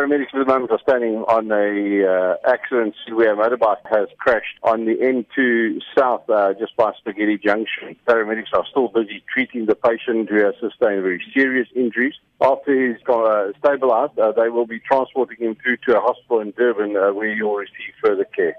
paramedics at the moment are standing on a uh, accident where a motorbike has crashed on the N2 South, uh, just by Spaghetti Junction. Paramedics are still busy treating the patient who has sustained very serious injuries. After he's uh, stabilized, uh, they will be transporting him through to a hospital in Durban uh, where he will receive further care.